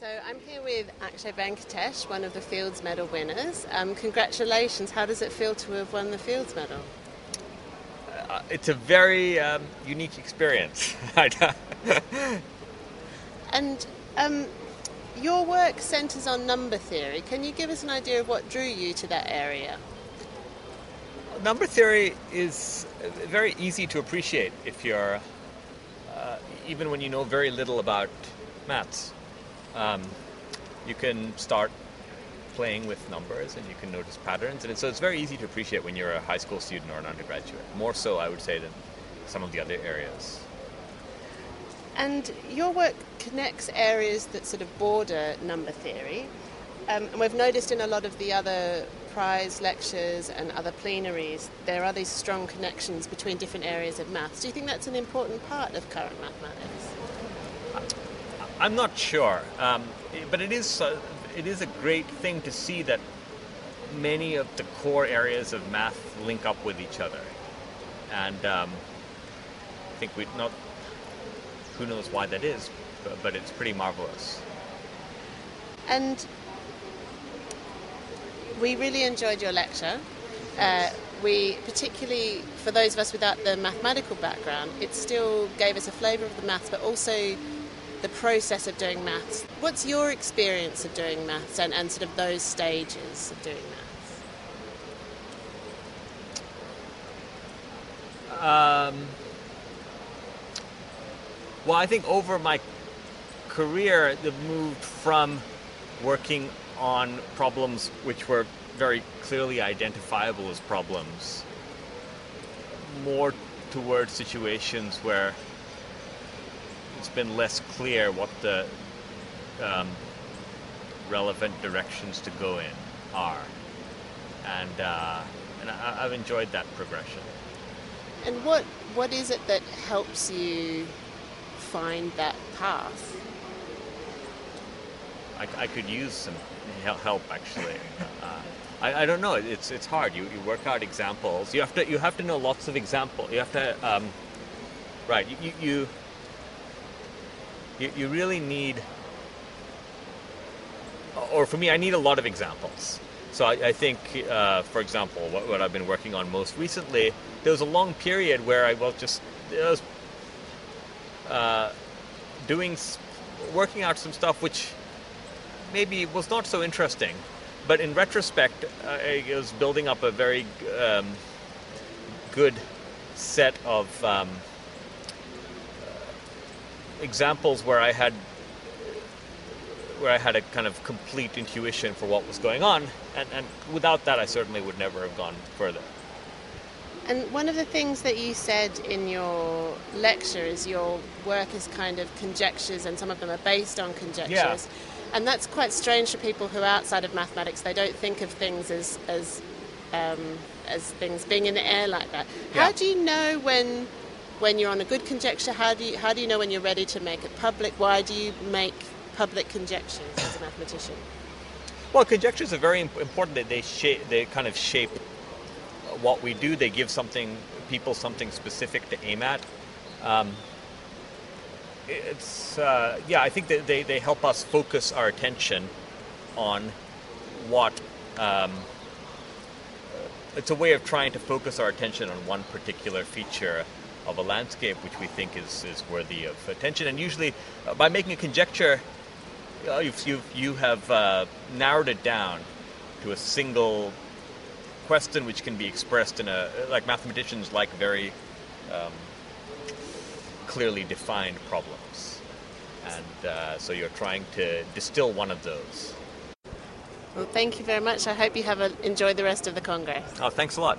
So I'm here with Akshay Venkatesh, one of the Fields Medal winners. Um, congratulations. How does it feel to have won the Fields Medal? Uh, it's a very um, unique experience. and um, your work centres on number theory. Can you give us an idea of what drew you to that area? Number theory is very easy to appreciate if you're, uh, even when you know very little about maths. Um, you can start playing with numbers and you can notice patterns, and so it's very easy to appreciate when you're a high school student or an undergraduate. More so, I would say, than some of the other areas. And your work connects areas that sort of border number theory. Um, and we've noticed in a lot of the other prize lectures and other plenaries, there are these strong connections between different areas of maths. Do you think that's an important part of current mathematics? I'm not sure, um, but it is uh, it is a great thing to see that many of the core areas of math link up with each other, and um, I think we not who knows why that is, but, but it's pretty marvelous. And we really enjoyed your lecture. Uh, we, particularly for those of us without the mathematical background, it still gave us a flavour of the maths, but also the process of doing maths. What's your experience of doing maths and, and sort of those stages of doing maths? Um, well, I think over my career, it moved from working on problems which were very clearly identifiable as problems more towards situations where it's been less clear what the um, relevant directions to go in are. And, uh, and I, have enjoyed that progression. And what, what is it that helps you find that path? I, I could use some help actually. Uh, I, I, don't know. It's it's hard. You, you work out examples. You have to you have to know lots of examples. You have to um, right. You, you you you really need. Or for me, I need a lot of examples. So I, I think, uh, for example, what, what, I've been working on most recently, there was a long period where I was just I was uh, doing working out some stuff which maybe was not so interesting, but in retrospect, I was building up a very um, good set of um, examples where I had where I had a kind of complete intuition for what was going on, and, and without that, I certainly would never have gone further. And one of the things that you said in your lecture is your work is kind of conjectures, and some of them are based on conjectures. Yeah. And that's quite strange for people who are outside of mathematics. They don't think of things as as um, as things being in the air like that. Yeah. How do you know when when you're on a good conjecture? How do you how do you know when you're ready to make it public? Why do you make public conjectures as a mathematician? Well, conjectures are very important. That they shape, they kind of shape what we do. They give something people something specific to aim at. Um, it's uh, yeah, I think that they, they help us focus our attention on what. Um, it's a way of trying to focus our attention on one particular feature of a landscape which we think is, is worthy of attention. And usually, uh, by making a conjecture, uh, you've, you've, you have uh, narrowed it down to a single question which can be expressed in a like mathematicians like very um, clearly defined problems. And uh, so you're trying to distill one of those. Well, thank you very much. I hope you have a, enjoyed the rest of the Congress. Oh, thanks a lot.